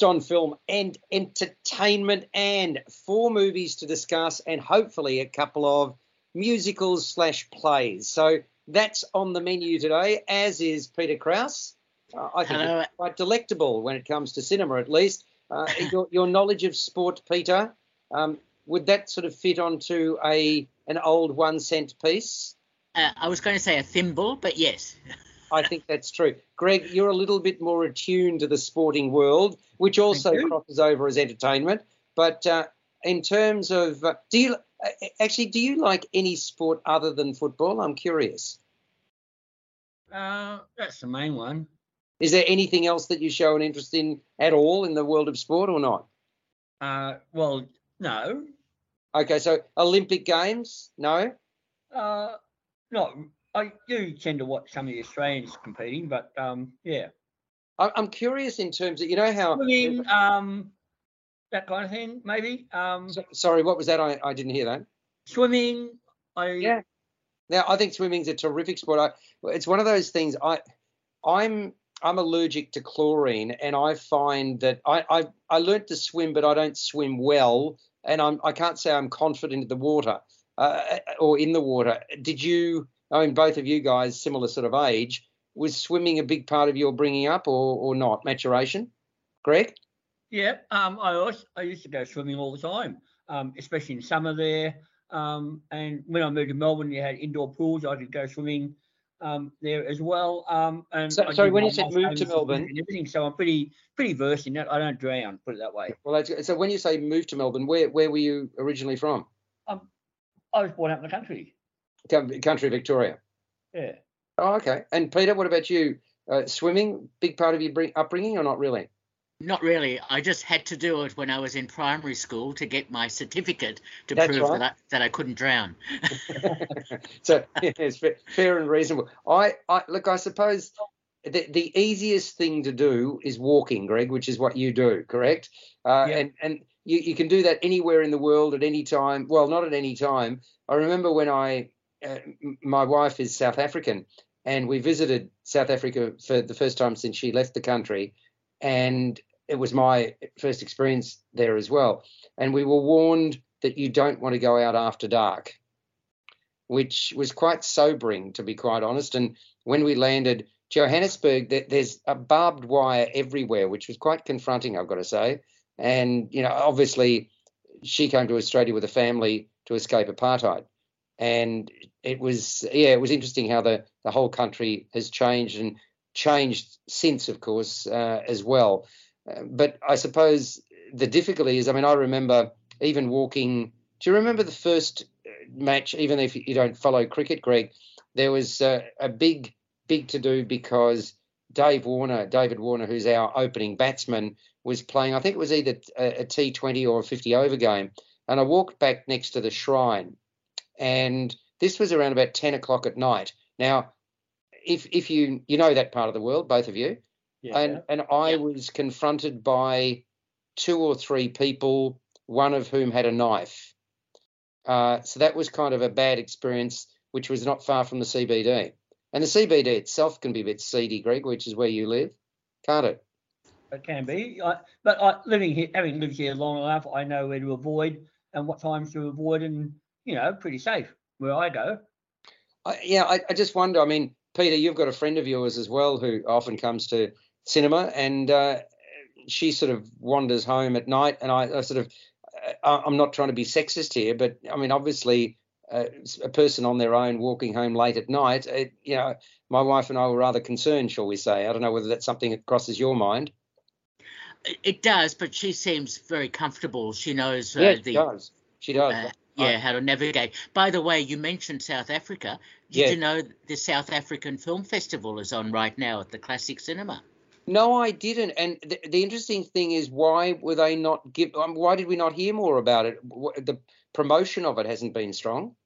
first on film and entertainment, and four movies to discuss, and hopefully a couple of musicals slash plays. So that's on the menu today, as is Peter Krausz. Uh, I think Hello. it's quite delectable when it comes to cinema, at least. Uh, your, your knowledge of sport, Peter, um, would that sort of fit onto a an old one cent piece? Uh, I was going to say a thimble, but yes. I think that's true. Greg, you're a little bit more attuned to the sporting world, which also crosses over as entertainment. But uh, in terms of, uh, do you uh, actually do you like any sport other than football? I'm curious. Uh, that's the main one. Is there anything else that you show an interest in at all in the world of sport or not? Uh, well, no. Okay, so Olympic Games, no. Uh, not. I do tend to watch some of the Australians competing, but um, yeah. I- I'm curious in terms of, you know how. Swimming, um, that kind of thing, maybe. Um, So- Sorry, what was that? I, I didn't hear that. swimming. I Yeah. Now, I think swimming's a terrific sport. I, it's one of those things. I, I'm I'm allergic to chlorine, and I find that I I, I learnt to swim, but I don't swim well, and I'm I can't say I'm confident in the water uh, or in the water. Did you? I mean, both of you guys, similar sort of age. Was swimming a big part of your bringing up, or or not? Maturation, Greg? Yeah, um, I I used to go swimming all the time, um, especially in summer there. Um, and when I moved to Melbourne, you had indoor pools. I could go swimming um, there as well. Um, and So- sorry, when you said move to Melbourne- and everything, so I'm pretty pretty versed in that. I don't drown, put it that way. Well, that's so. When you say move to Melbourne, where where were you originally from? Um, I was born out in the country. Com- Country Victoria. Yeah. Oh, okay. And Peter, what about you? Uh, swimming, big part of your bring- upbringing, or not really? Not really. I just had to do it when I was in primary school to get my certificate to That's prove right. that I, that I couldn't drown. so yeah, it's fair, fair and reasonable. I, I look. I suppose the the easiest thing to do is walking, Greg, which is what you do, correct? Uh, Yeah. And and you, you can do that anywhere in the world at any time. Well, not at any time. I remember when I, m- Uh, my wife is South African, and we visited South Africa for the first time since she left the country, and it was my first experience there as well. And we were warned that you don't want to go out after dark which was quite sobering, to be quite honest. And when we landed Johannesburg, there's a barbed wire everywhere, which was quite confronting, I've got to say. And you know, obviously, she came to Australia with a family to escape apartheid, and it was yeah, it was interesting how the the whole country has changed and changed since, of course, uh, as well. Uh, but I suppose the difficulty is, I mean, I remember even walking. Do you remember the first match, even if you don't follow cricket, Greg, there was uh, a big, big to do because Dave Warner, David Warner, who's our opening batsman, was playing. I think it was either a a T20 or a 50 over game. And I walked back next to the shrine, and this was around about 10 o'clock at night. Now, if if you you know that part of the world, both of you, Yeah. and and I Yeah. was confronted by two or three people, one of whom had a knife. Uh, so that was kind of a bad experience, which was not far from the CBD. And the CBD itself can be a bit seedy, Greg, which is where you live, can't it? It can be. I, but I, living here, having lived here long enough, I know where to avoid and what times to avoid, and you know, pretty safe where I go. I, yeah, I, I just wonder. I mean, Peter, you've got a friend of yours as well who often comes to cinema, and uh, she sort of wanders home at night, and I, I sort of, uh, I'm not trying to be sexist here, but I mean, obviously, uh, a person on their own walking home late at night, it, you know, my wife and I were rather concerned, shall we say? I don't know whether that's something that crosses your mind. It, it does, but she seems very comfortable. She knows uh, yeah, she the does. She does. Yeah how to navigate. By the way, you mentioned South Africa. Did Yeah. you know the South African Film Festival is on right now at the Classic Cinema? No, I didn't. And the, the interesting thing is, why were they not give? Um, why did we not hear more about it? The promotion of it hasn't been strong.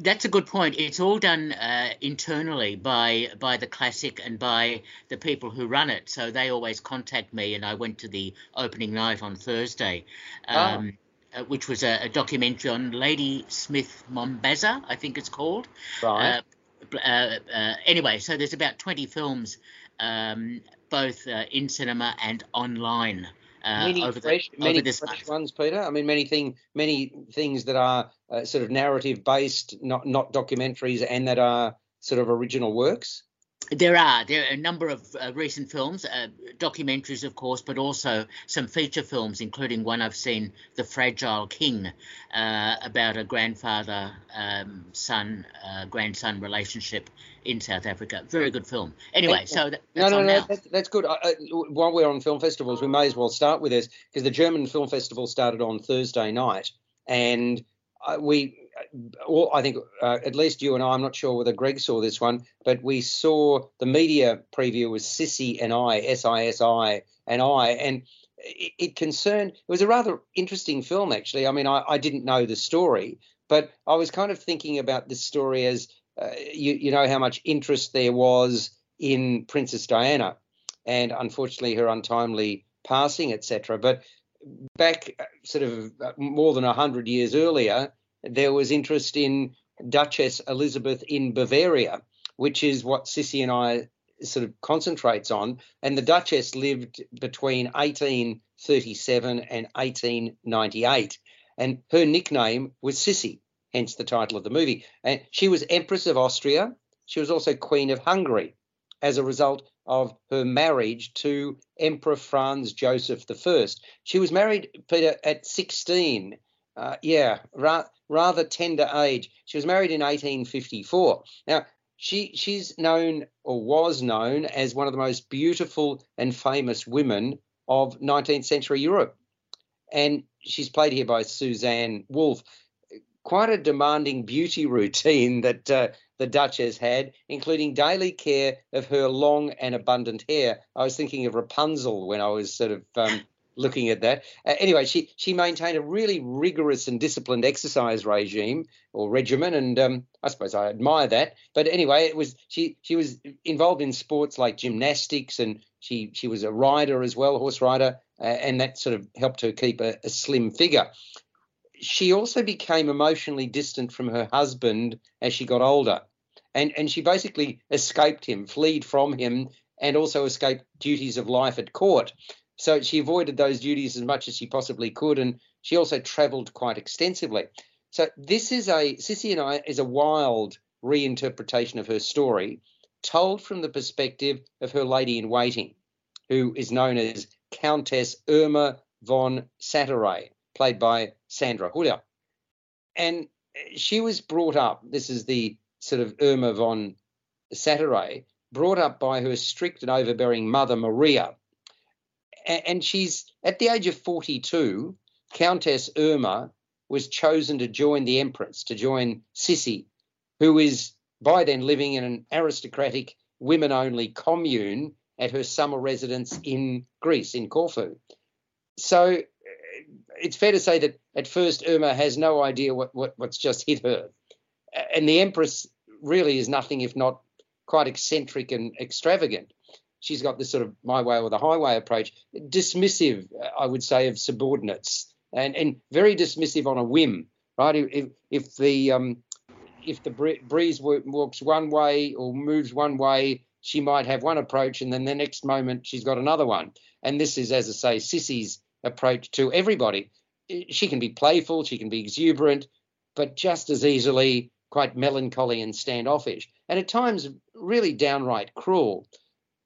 That's a good point. It's all done uh, internally by by the classic and by the people who run it. So they always contact me, and I went to the opening night on Thursday, Ah. um, uh, which was a, a documentary on Lady Smith Mombasa, I think it's called. Right. Uh, uh, uh, anyway, so there's about 20 films um, both uh, in cinema and online. Uh, many over fresh, the, many fresh month. ones, Peter. I mean, many thing, many things that are uh, sort of narrative based, not not documentaries, and that are sort of original works. There are there are a number of uh, recent films, uh, documentaries, of course, but also some feature films, including one I've seen, The Fragile King, uh, about a grandfather um, son uh, grandson relationship in South Africa. Very good film. Anyway, so that, No, that's no, no, that's, that's good. I, I, while we're on film festivals, we may as well start with this because the German Film Festival started on Thursday night, and uh, we, I think, uh, at least you and I, I'm not sure whether Greg saw this one, but we saw the media preview was Sissy and I, S I S I and I, and it, it concerned. It was a rather interesting film, actually. I mean, I, I didn't know the story, but I was kind of thinking about this story as uh, you, you know how much interest there was in Princess Diana, and unfortunately her untimely passing, etc. But back uh, sort of uh, more than a hundred years earlier, there was interest in Duchess Elizabeth in Bavaria, which is what Sissy and I sort of concentrates on. And the Duchess lived between 1837 and 1898, and her nickname was Sissy, hence the title of the movie. And she was Empress of Austria. She was also Queen of Hungary as a result of her marriage to Emperor Franz Joseph I. She was married, Peter, at 16. Uh, yeah, ra- rather tender age. She was married in 1854. Now, she she's known or was known as one of the most beautiful and famous women of 19th century Europe. And she's played here by Susanne Wolff. Quite a demanding beauty routine that uh, the Duchess had, including daily care of her long and abundant hair. I was thinking of Rapunzel when I was sort of um, looking at that. Uh, anyway, she she maintained a really rigorous and disciplined exercise regime or regimen, and um, I suppose I admire that. But anyway, it was she she was involved in sports like gymnastics, and she she was a rider as well, horse rider, uh, and that sort of helped her keep a, a slim figure. She also became emotionally distant from her husband as she got older, and and she basically escaped him, fled from him, and also escaped duties of life at court. So she avoided those duties as much as she possibly could, and she also travelled quite extensively. So this is a Sissy and I is a wild reinterpretation of her story, told from the perspective of her lady in waiting, who is known as Countess Irma von Satteray, played by Sandra Hüller. And she was brought up. This is the sort of Irma von Satteray, brought up by her strict and overbearing mother Maria and she's at the age of 42 countess irma was chosen to join the empress to join sissy who is by then living in an aristocratic women only commune at her summer residence in greece in corfu. So eh, it's fair to say that at first irma has no idea what, what what's just hit her. And the empress really is nothing if not quite eccentric and extravagant she's got this sort of my way or the highway approach, dismissive, I would say, of subordinates, and and very dismissive on a whim, right? If if the um, if the breeze walks one way or moves one way, she might have one approach, and then the next moment she's got another one. And this is, as I say, Sissy's approach to everybody. She can be playful, she can be exuberant, but just as easily quite melancholy and standoffish, and at times really downright cruel.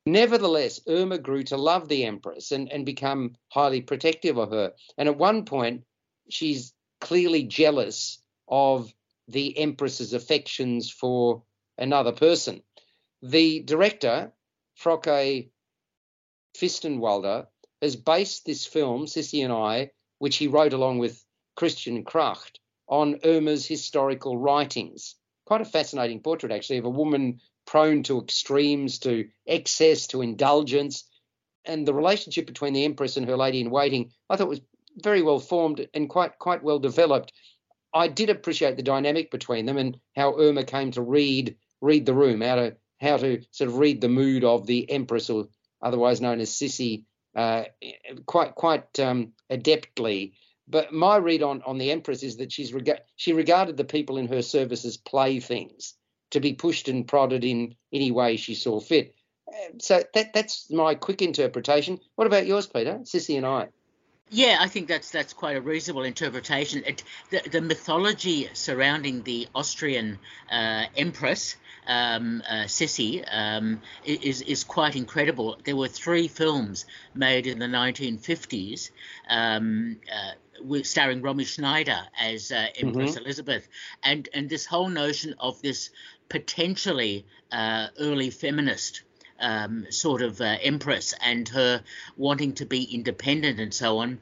Nevertheless, Irma grew to love the Empress and, and become highly protective of her. And at one point, she's clearly jealous of the Empress's affections for another person. The director, Frauke Finsterwalder, has based this film, Sissy and I, which he wrote along with Christian Kracht, on Irma's historical writings. Quite a fascinating portrait, actually, of a woman prone to extremes, to excess, to indulgence. And the relationship between the Empress and her lady in waiting, I thought was very well formed and quite quite well developed. I did appreciate the dynamic between them and how Irma came to read read the room, how to how to sort of read the mood of the Empress, or otherwise known as Sissy, uh, quite quite um, adeptly. But my read on on the Empress is that she's rega- she regarded the people in her service as playthings to be pushed and prodded in any way she saw fit. so that that's my quick interpretation. What about yours, Peter? Sissy and I. Yeah, I think that's that's quite a reasonable interpretation. It, the, the mythology surrounding the Austrian uh, empress um, uh, Sissi um, is is quite incredible. There were three films made in the 1950s. Um, uh, with, starring Romy Schneider as uh, Empress mm-hmm. Elizabeth, and and this whole notion of this potentially uh, early feminist um, sort of uh, empress and her wanting to be independent and so on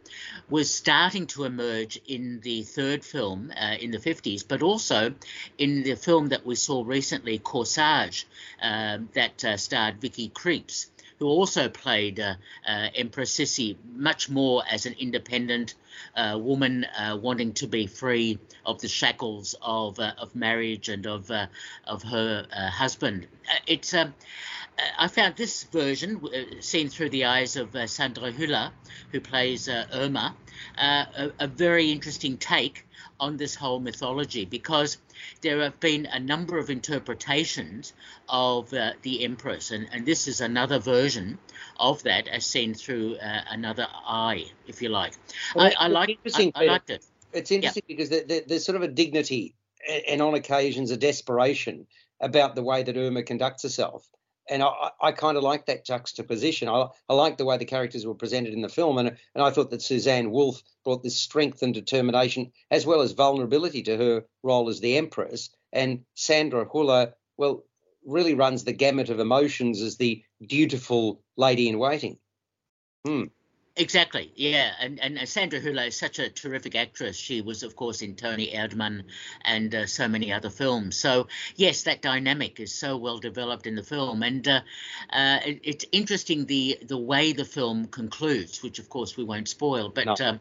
was starting to emerge in the third film uh, in the 50s, but also in the film that we saw recently, Corsage, um, that uh, starred Vicky Krieps who also played uh, uh, Empress Sissi much more as an independent uh, woman uh, wanting to be free of the shackles of uh, of marriage and of uh, of her husband. it's um, I found this version, seen through the eyes of Sandra Hüller, who plays Irma, a, a very interesting take on this whole mythology because there have been a number of interpretations of uh, the Empress, and, and this is another version of that as seen through uh, another eye, if you like. Well, I, I like I, I liked it. It's interesting yeah. because there, there's sort of a dignity and on occasions a desperation about the way that Irma conducts herself and I, I kind of like that juxtaposition. I, I like the way the characters were presented in the film, and and I thought that Susanne Wolff brought this strength and determination as well as vulnerability to her role as the Empress, and Sandra Hüller, well, really runs the gamut of emotions as the dutiful lady in waiting. Hmm. Exactly, yeah, and and Sandra Hüller is such a terrific actress. She was, of course, in Toni Erdmann and uh, so many other films. So yes, that dynamic is so well developed in the film, and uh, uh, it, it's interesting the the way the film concludes, which of course we won't spoil, but no. Um,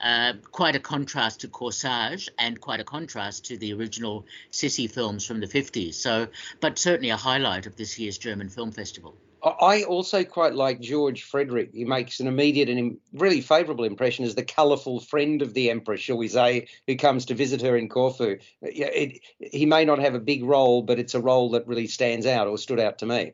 uh, quite a contrast to Corsage and quite a contrast to the original Sissi films from the 50s. So, but certainly a highlight of this year's German Film Festival. I also quite like George Frederick. He makes an immediate and really favourable impression as the colourful friend of the Empress, shall we say, who comes to visit her in Corfu. It, he may not have a big role, but it's a role that really stands out or stood out to me.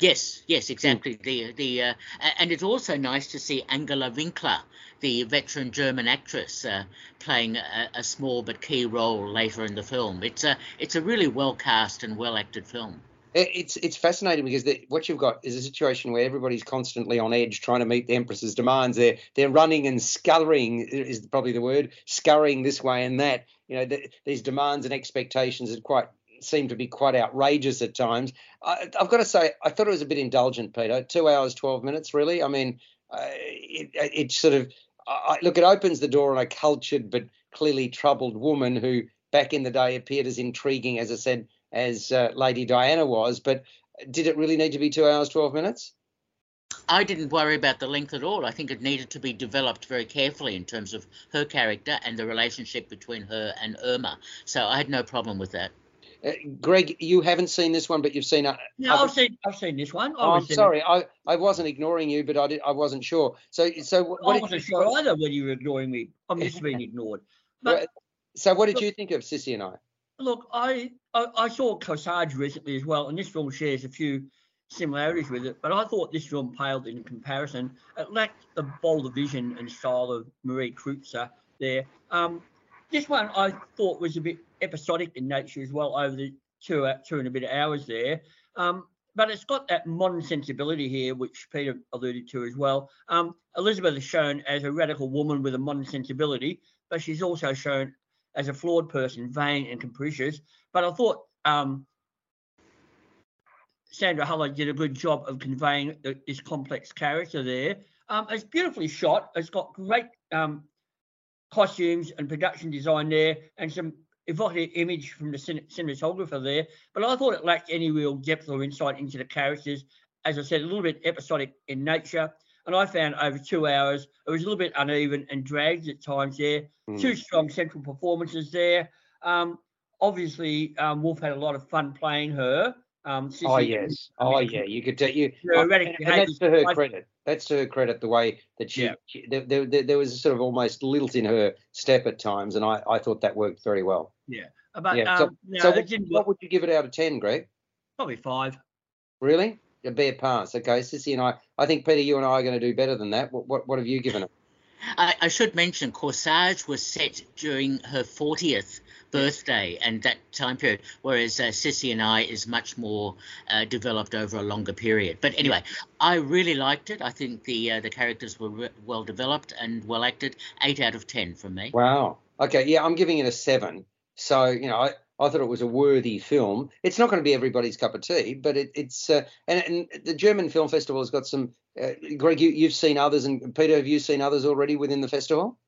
Yes, yes, exactly. The the uh, and it's also nice to see Angela Winkler, the veteran German actress, uh, playing a, a, small but key role later in the film. It's a it's a really well cast and well acted film it's it's fascinating because the, what you've got is a situation where everybody's constantly on edge trying to meet the empress's demands. They're they're running and scurrying is probably the word, scurrying this way and that. You know, the, these demands and expectations that quite seem to be quite outrageous at times. I, have got to say, I thought it was a bit indulgent, Peter. Two hours, twelve minutes, really. I mean, uh, it, it sort of I, look. It opens the door on a cultured but clearly troubled woman who, back in the day, appeared as intriguing, as I said as uh, Lady Diana was. But did it really need to be two hours, 12 minutes? I didn't worry about the length at all. I think it needed to be developed very carefully in terms of her character and the relationship between her and Irma. So I had no problem with that. Uh, Greg, you haven't seen this one, but you've seen. Uh, no, I've seen. I've seen this one. Oh, I'm sorry. I, I wasn't ignoring you, but I did, I wasn't sure. So so what? I wasn't sure either whether you were ignoring me. I'm just being ignored. But, so what did you think of Sissy and I? Look, I, I, I saw Corsage recently as well, and this film shares a few similarities with it, but I thought this film paled in comparison. It lacked the bolder vision and style of Marie Kreutzer there. Um, this one I thought was a bit episodic in nature as well over the two two and a bit hours there. Um, but it's got that modern sensibility here, which Peter alluded to as well. Um, Elizabeth is shown as a radical woman with a modern sensibility, but she's also shown as a flawed person, vain and capricious. But I thought um, Sandra Hüller did a good job of conveying this complex character there. Um, it's beautifully shot. It's got great um, costumes and production design there, and some evocative image from the cinematographer there. But I thought it lacked any real depth or insight into the characters. As I said, a little bit episodic in nature and I found over two hours it was a little bit uneven and dragged at times there. Mm. Two strong central performances there. Um, obviously, um, Wolff had a lot of fun playing her. Um, oh yes, oh yeah, you could tell you. and, and that's to her credit. That's to her credit. The way that she, yeah. she there, there, there, was a sort of almost lilt in her step at times, and I, I thought that worked very well. Yeah, but yeah. so, so what, what would you give it out of ten, Greg? Probably five. Really? A bare pass. Okay, Sissy and I. I think Peter, you and I are going to do better than that. What what, what have you given it? I, I should mention Corsage was set during her 40th birthday and that time period, whereas uh, Sissy and I is much more uh, developed over a longer period. But anyway, I really liked it. I think the uh, the characters were re- well developed and well acted. Eight out of ten from me. Wow. Okay. Yeah, I'm giving it a seven. So you know, I, I thought it was a worthy film. It's not going to be everybody's cup of tea, but it, it's uh, and, and the German Film Festival has got some. Uh, Greg, you, you've seen others, and Peter, have you seen others already within the festival?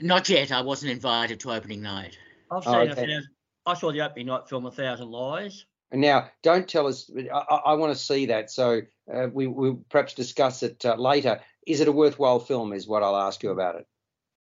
Not yet. I wasn't invited to opening night. I've Oh, seen a okay. thousand, I saw the opening night film A Thousand Lies. And now, don't tell us. I, I, I want to see that, so uh, we will perhaps discuss it uh, later. Is it a worthwhile film? Is what I'll ask you about it.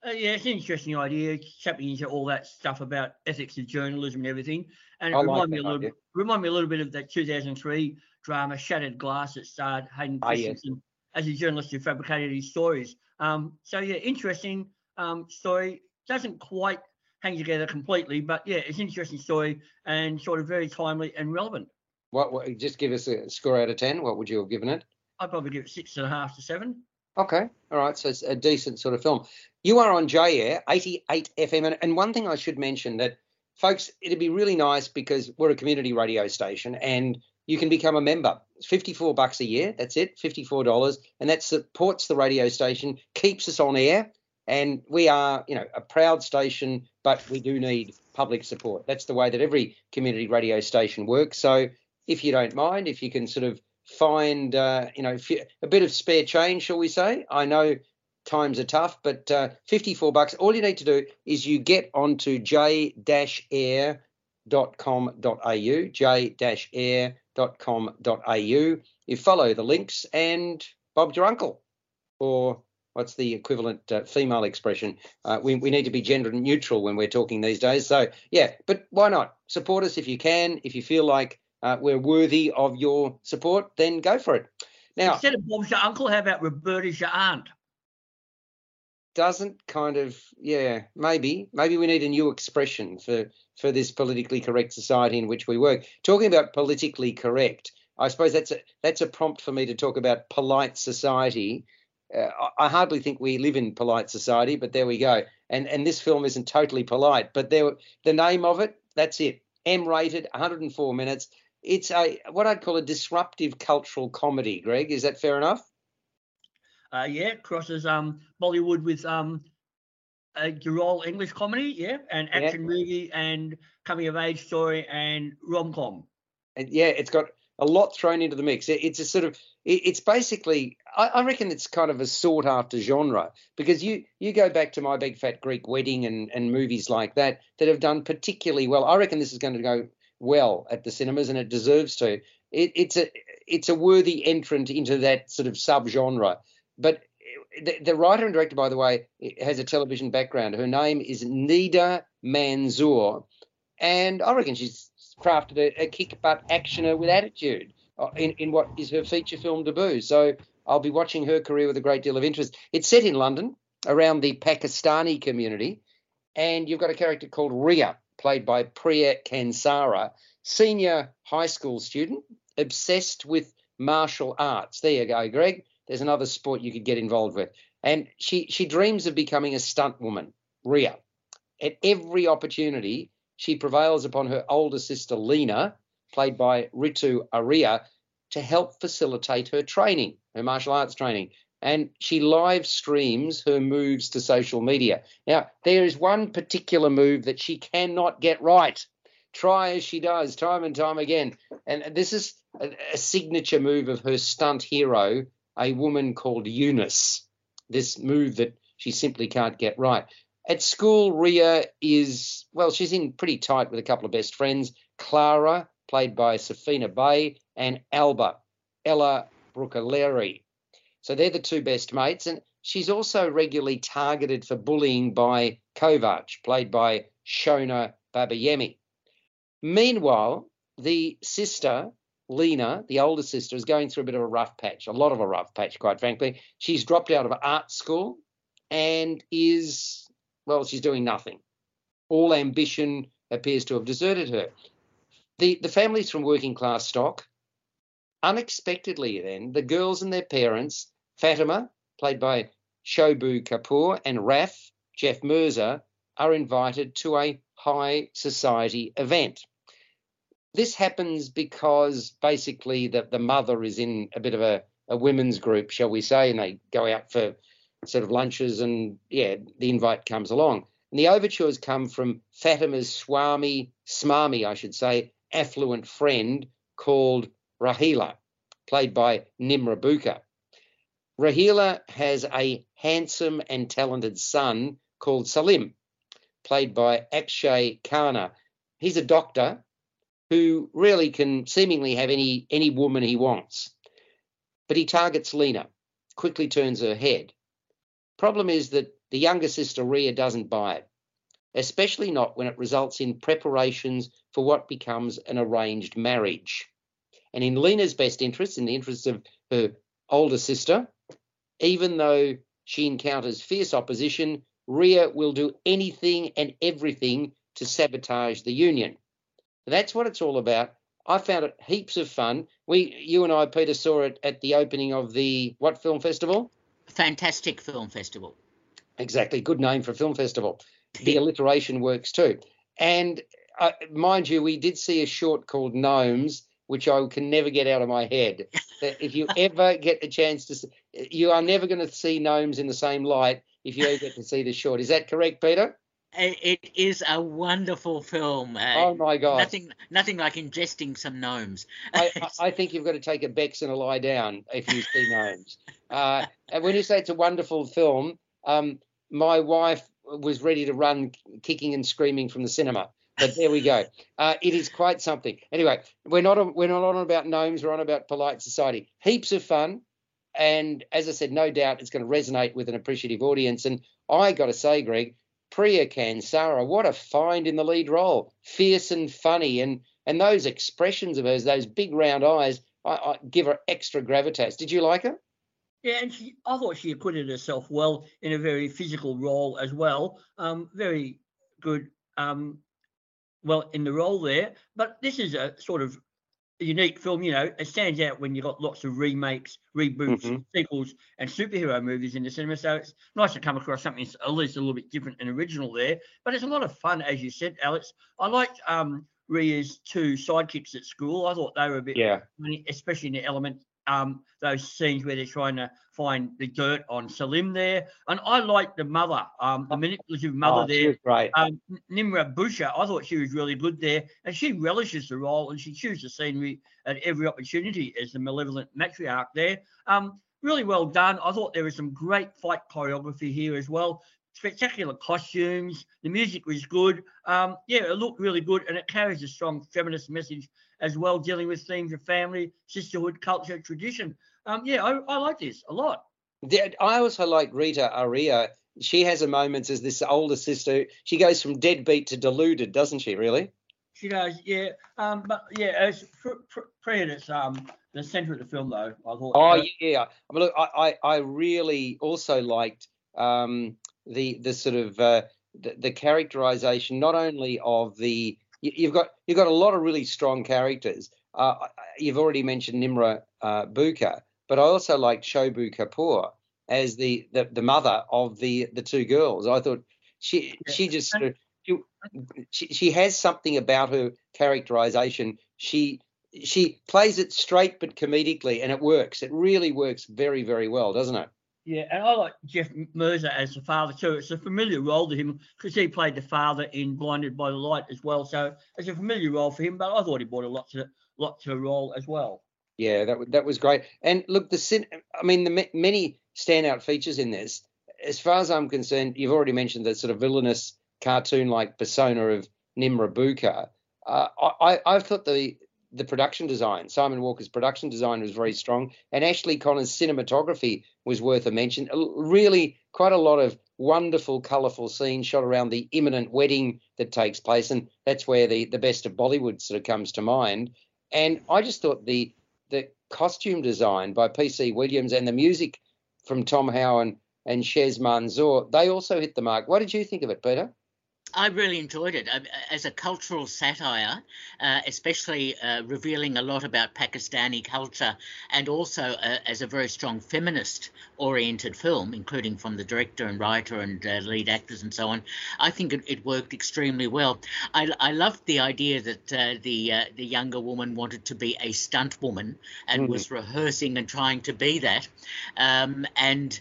Uh, yeah, it's an interesting idea. Tapping into all that stuff about ethics of journalism and everything. And it I like me a little idea. remind me a little bit of that 2003 drama Shattered Glass that starred Hayden Ah, yes. Christensen as a journalist who fabricated his stories. Um, so yeah, interesting um, story. Doesn't quite hang together completely, but yeah, it's an interesting story and sort of very timely and relevant. What, what? Just give us a score out of ten. What would you have given it? I'd probably give it six and a half to seven. Okay, all right. So it's a decent sort of film. You are on J Air 88 FM, and, one thing I should mention that, folks, it'd be really nice because we're a community radio station, and you can become a member. It's 54 bucks a year. That's it, $54, and that supports the radio station, keeps us on air, and we are, you know, a proud station, but we do need public support. That's the way that every community radio station works. So if you don't mind, if you can sort of find uh, you know a bit of spare change, shall we say? I know times are tough, but uh, 54 bucks. All you need to do is you get onto j-air.com.au, j-air.com.au. You follow the links, and Bob's your uncle, or what's the equivalent uh, female expression? Uh, we, we need to be gender neutral when we're talking these days. So yeah, but why not support us if you can? If you feel like uh, we're worthy of your support, then go for it. Now, Instead of Bob's your uncle, how about Roberta's your aunt? doesn't kind of yeah maybe. Maybe we need a new expression for for this politically correct society in which we work. Talking about politically correct i suppose that's a that's a prompt for me to talk about polite society. Uh, I, hardly think we live in polite society but there we go. And and this film isn't totally polite but there the name of it that's it. M rated 104 minutes it's a what i'd call a disruptive cultural comedy greg is that fair enough Uh, yeah, crosses um Bollywood with um a Gerol English comedy, yeah, and Yeah. action movie and coming of age story and rom com. And yeah, it's got a lot thrown into the mix. It, it's a sort of, it, it's basically, I, I reckon it's kind of a sought after genre because you you go back to My Big Fat Greek Wedding and and movies like that that have done particularly well. I reckon this is going to go well at the cinemas and it deserves to. It, it's a it's a worthy entrant into that sort of subgenre. But the, the writer and director, by the way, has a television background. Her name is Nida Manzoor, and I reckon she's crafted a, a kick butt actioner with attitude uh, in, in what is her feature film debut. So I'll be watching her career with a great deal of interest. It's set in London around the Pakistani community, and you've got a character called Ria, played by Priya Kansara, senior high school student, obsessed with martial arts. There you go, Greg. There's another sport you could get involved with. And she she dreams of becoming a stunt woman, Ria. At every opportunity, she prevails upon her older sister Lena, played by Ritu Arya, to help facilitate her training, her martial arts training. And she live streams her moves to social media. Now, there is one particular move that she cannot get right. Try as she does, time and time again. And this is a, a signature move of her stunt hero, a woman called Eunice. This move that she simply can't get right. At school, Ria is, well, she's in pretty tight with a couple of best friends Clara, played by Safina Bay, and Alba, Ella Bruccoleri. So they're the two best mates. And she's also regularly targeted for bullying by Kovac, played by Shona Babayemi. Meanwhile, the sister, Lena, the older sister, is going through a bit of a rough patch, a lot of a rough patch, quite frankly. She's dropped out of art school and is, well, she's doing nothing. All ambition appears to have deserted her. The, the family's from working class stock. Unexpectedly, then the girls and their parents, Fatima, played by Shobu Kapoor, and Raf, Jeff Mirza, are invited to a high society event. This happens because basically the, the mother is in a bit of a, a women's group, shall we say, and they go out for sort of lunches and yeah, the invite comes along. And the overtures come from Fatima's Swami, Smami, I should say, affluent friend called Rahila, played by Nimra Bucha. Rahila has a handsome and talented son called Salim, played by Akshay Khanna. He's a doctor who really can seemingly have any any woman he wants. But he targets Lena, quickly turns her head. Problem is that the younger sister Ria doesn't buy it, especially not when it results in preparations for what becomes an arranged marriage. And in Lena's best interests, in the interests of her older sister, even though she encounters fierce opposition, Ria will do anything and everything to sabotage the union. That's what it's all about. I found it heaps of fun. We, you and I, Peter, saw it at the opening of the what film festival? Fantastic Film Festival. Exactly, good name for a film festival. The alliteration works too. And uh, mind you, we did see a short called Gnomes, which I can never get out of my head. That if you ever get a chance to, you are never going to see Gnomes in the same light if you ever get to see the short. Is that correct, Peter? It is a wonderful film. Uh, oh my god! Nothing, nothing like ingesting some gnomes. I, I, think you've got to take a Bex and a lie down if you see gnomes. Uh, and when you say it's a wonderful film, um, my wife was ready to run, kicking and screaming from the cinema. But there we go. Uh, it is quite something. Anyway, we're not on, we're not on about gnomes. We're on about polite society. Heaps of fun, and as I said, no doubt it's going to resonate with an appreciative audience. And I got to say, Greg, Priya Kansara, what a find in the lead role. Fierce and funny, and and those expressions of hers, those big round eyes, I, I give her extra gravitas. Did you like her? Yeah, and she, I thought she acquitted herself well in a very physical role as well. Um, very good, um, well in the role there. But this is a sort of unique film. You know, it stands out when you've got lots of remakes, reboots, mm-hmm. sequels, and superhero movies in the cinema. So it's nice to come across something at least a little bit different and original there. But it's a lot of fun, as you said, Alex. I liked um, Ria's two sidekicks at school. I thought they were a bit yeah. funny, especially in the element um, those scenes where they're trying to find the dirt on Salim there. And I like the mother, um, the manipulative mother oh, there. Right. Um, Nimra Bucha, I thought she was really good there. And she relishes the role and she chews the scenery at every opportunity as the malevolent matriarch there. Um, really well done. I thought there was some great fight choreography here as well. Spectacular costumes. The music was good. Um, yeah, it looked really good and it carries a strong feminist message as well, dealing with themes of family, sisterhood, culture, tradition. Um, yeah, I, I like this a lot. I also like Ritu Arya. She has a moments as this older sister. She goes from deadbeat to deluded, doesn't she? Really? She does, yeah. Um, but yeah, as Fred, it's um the centre of the film though. I thought. Oh uh, yeah. I mean, look, I, I, I really also liked um the the sort of uh, the, the characterization not only of the you've got you've got a lot of really strong characters. Uh, you've already mentioned Nimra uh, Bucha, but I also liked Shobu Kapoor as the, the, the mother of the the two girls. I thought she she just she, she has something about her characterization. She she plays it straight but comedically, and it works. It really works very very well, doesn't it? Yeah, and I like Jeff Mirza as the father too. It's a familiar role to him because he played the father in Blinded by the Light as well. So it's a familiar role for him. But I thought he brought a lot to lot to the role as well. Yeah, that that was great. And look, the I mean, the many standout features in this. As far as I'm concerned, you've already mentioned the sort of villainous cartoon-like persona of Nimra Bucha. Uh, I, I thought the the production design. Simon Walker's production design was very strong, and Ashley Connor's cinematography was worth a mention. Really, quite a lot of wonderful, colourful scenes shot around the imminent wedding that takes place, and that's where the the best of Bollywood sort of comes to mind. And I just thought the the costume design by PC Williams and the music from Tom Howe and, and Shez Manzoor, they also hit the mark. What did you think of it, Peter? I really enjoyed it uh, as a cultural satire, uh, especially uh, revealing a lot about Pakistani culture and also uh, as a very strong feminist oriented film, including from the director and writer and uh, lead actors and so on. I think it, it worked extremely well. I, I loved the idea that uh, the the younger woman wanted to be a stunt woman and mm. was rehearsing and trying to be that, um, and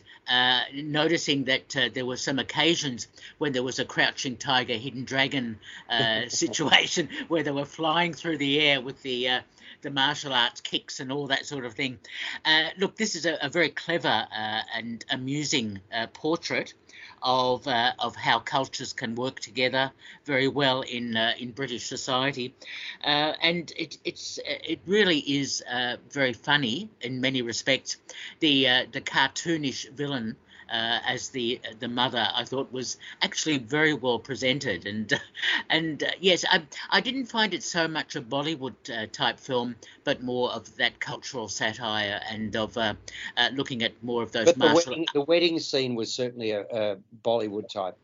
noticing that there were some occasions when there was a crouching tiger tiger, hidden dragon uh, situation where they were flying through the air with the uh, the martial arts kicks and all that sort of thing. Uh, look, this is a, a very clever uh, and amusing uh, portrait of uh, of how cultures can work together very well in in British society, and it it's it really is very funny in many respects. The the cartoonish villain uh, as the the mother, I thought was actually very well presented. And and uh, yes, I I didn't find it so much a Bollywood uh, type film, but more of that cultural satire and of uh, uh, looking at more of those but martial. The wedding, the wedding scene was certainly a, a Bollywood type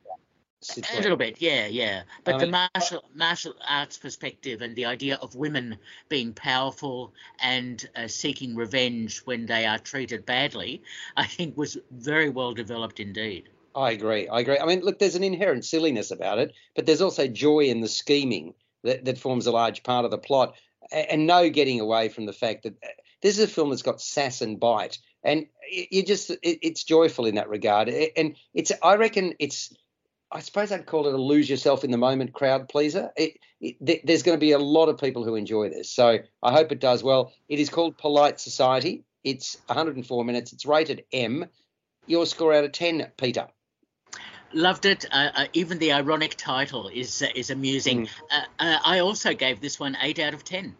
situation. A little bit, yeah, yeah. But the martial martial arts perspective and the idea of women being powerful and uh, seeking revenge when they are treated badly, I think was very well developed indeed. I agree. I agree. I mean, look, there's an inherent silliness about it, but there's also joy in the scheming that, that forms a large part of the plot, and no getting away from the fact that uh, this is a film that's got sass and bite, and you just it, it's joyful in that regard. And it's I reckon it's I suppose I'd call it a lose yourself in the moment crowd pleaser. It, it, there's going to be a lot of people who enjoy this, so I hope it does well. It is called Polite Society. It's 104 minutes. It's rated M. Your score out of 10, Peter. Loved it. Uh, uh, even the ironic title is uh, is amusing. Mm. I also gave this one eight out of ten.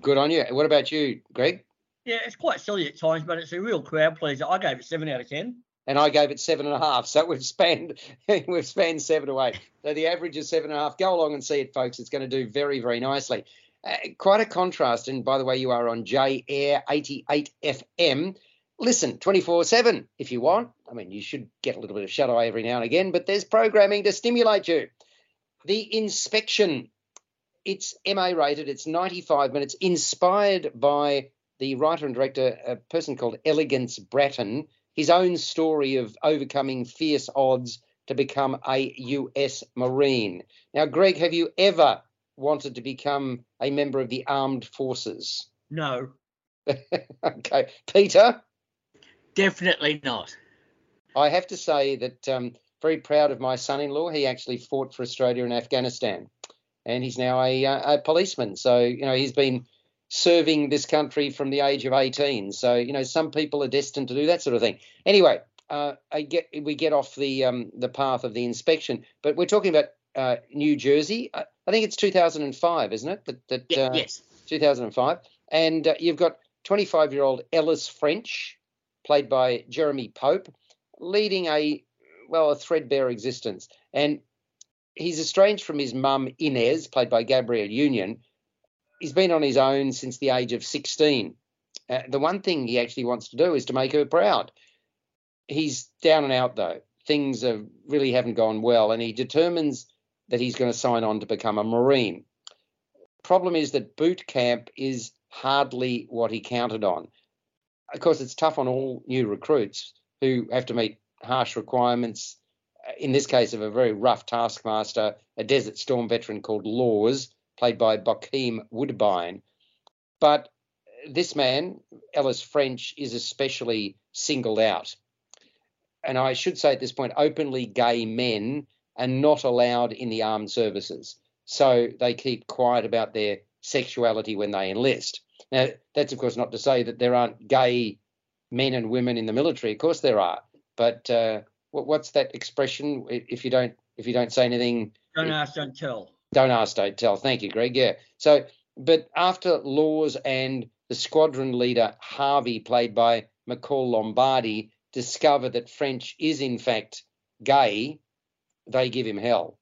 Good on you. What about you, Greg? Yeah, it's quite silly at times, but it's a real crowd pleaser. I gave it seven out of ten and I gave it seven and a half. So we've spanned we've spanned seven to eight. So the average is seven and a half. Go along and see it, folks. It's going to do very very nicely. Uh, quite a contrast. And by the way, you are on J Air 88 FM. Listen 24 7 if you want. I mean, you should get a little bit of shut eye every now and again, but there's programming to stimulate you. The inspection, it's MA rated, it's 95 minutes, inspired by the writer and director, a person called Elegance Bratton, his own story of overcoming fierce odds to become a US Marine. Now, Greg, have you ever wanted to become a member of the armed forces? No. okay. Peter? Definitely not. I have to say that um, very proud of my son-in-law. He actually fought for Australia in Afghanistan, and he's now a, uh, a policeman. So you know he's been serving this country from the age of 18. So, you know, some people are destined to do that sort of thing. Anyway, uh, I get we get off the um, the path of the inspection, but we're talking about uh, New Jersey. I, I, think it's 2005, isn't it? That, that yeah, uh, yes, 2005, and uh, you've got 25 year old Ellis French, played by Jeremy Pope, leading a well a threadbare existence, and he's estranged from his mum Inez, played by Gabrielle Union, he's been on his own since the age of 16. Uh, the one thing he actually wants to do is to make her proud. He's down and out though. Things are, really haven't gone well, and he determines that he's going to sign on to become a Marine. Problem is that boot camp is hardly what he counted on. Of course, it's tough on all new recruits who have to meet harsh requirements. Uh, in this case, of a very rough taskmaster, a Desert Storm veteran called Laws, played by Bokeem Woodbine. But this man, Ellis French, is especially singled out. And I should say at this point, openly gay men are not allowed in the armed services. So they keep quiet about their sexuality when they enlist. Now, that's of course not to say that there aren't gay men and women in the military. Of course there are. But uh, what's that expression? If you don't if you don't say anything, don't ask, don't tell. Don't ask, don't tell. Thank you, Greg. Yeah. So, but after Laws and the squadron leader Harvey, played by McCall Lombardi, discover that French is in fact gay, they give him hell.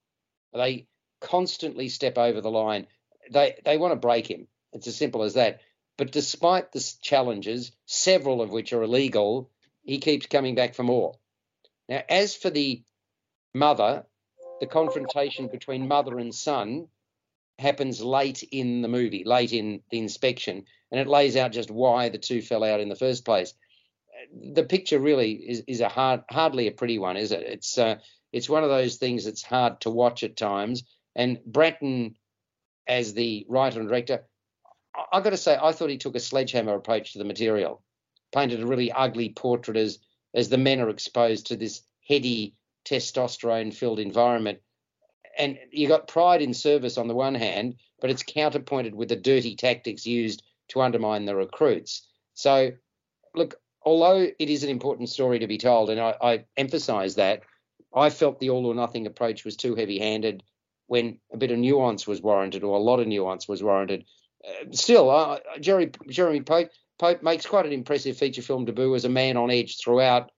They constantly step over the line. They they want to break him. It's as simple as that. But despite the challenges, several of which are illegal, he keeps coming back for more. Now, as for the mother, the confrontation between mother and son happens late in the movie, late in the inspection, and it lays out just why the two fell out in the first place. The picture really is, is a hard, hardly a pretty one, is it? It's uh, it's one of those things that's hard to watch at times. And Bratton, as the writer and director, I've got to say, I thought he took a sledgehammer approach to the material, painted a really ugly portrait as as the men are exposed to this heady, testosterone-filled environment. And you got pride in service on the one hand, but it's counterpointed with the dirty tactics used to undermine the recruits. So, look, although it is an important story to be told, and I, I emphasise that, I felt the all or nothing approach was too heavy-handed when a bit of nuance was warranted, or a lot of nuance was warranted. Uh, still, uh, Jerry, Jeremy Pope, Pope makes quite an impressive feature film debut as a man on edge throughout,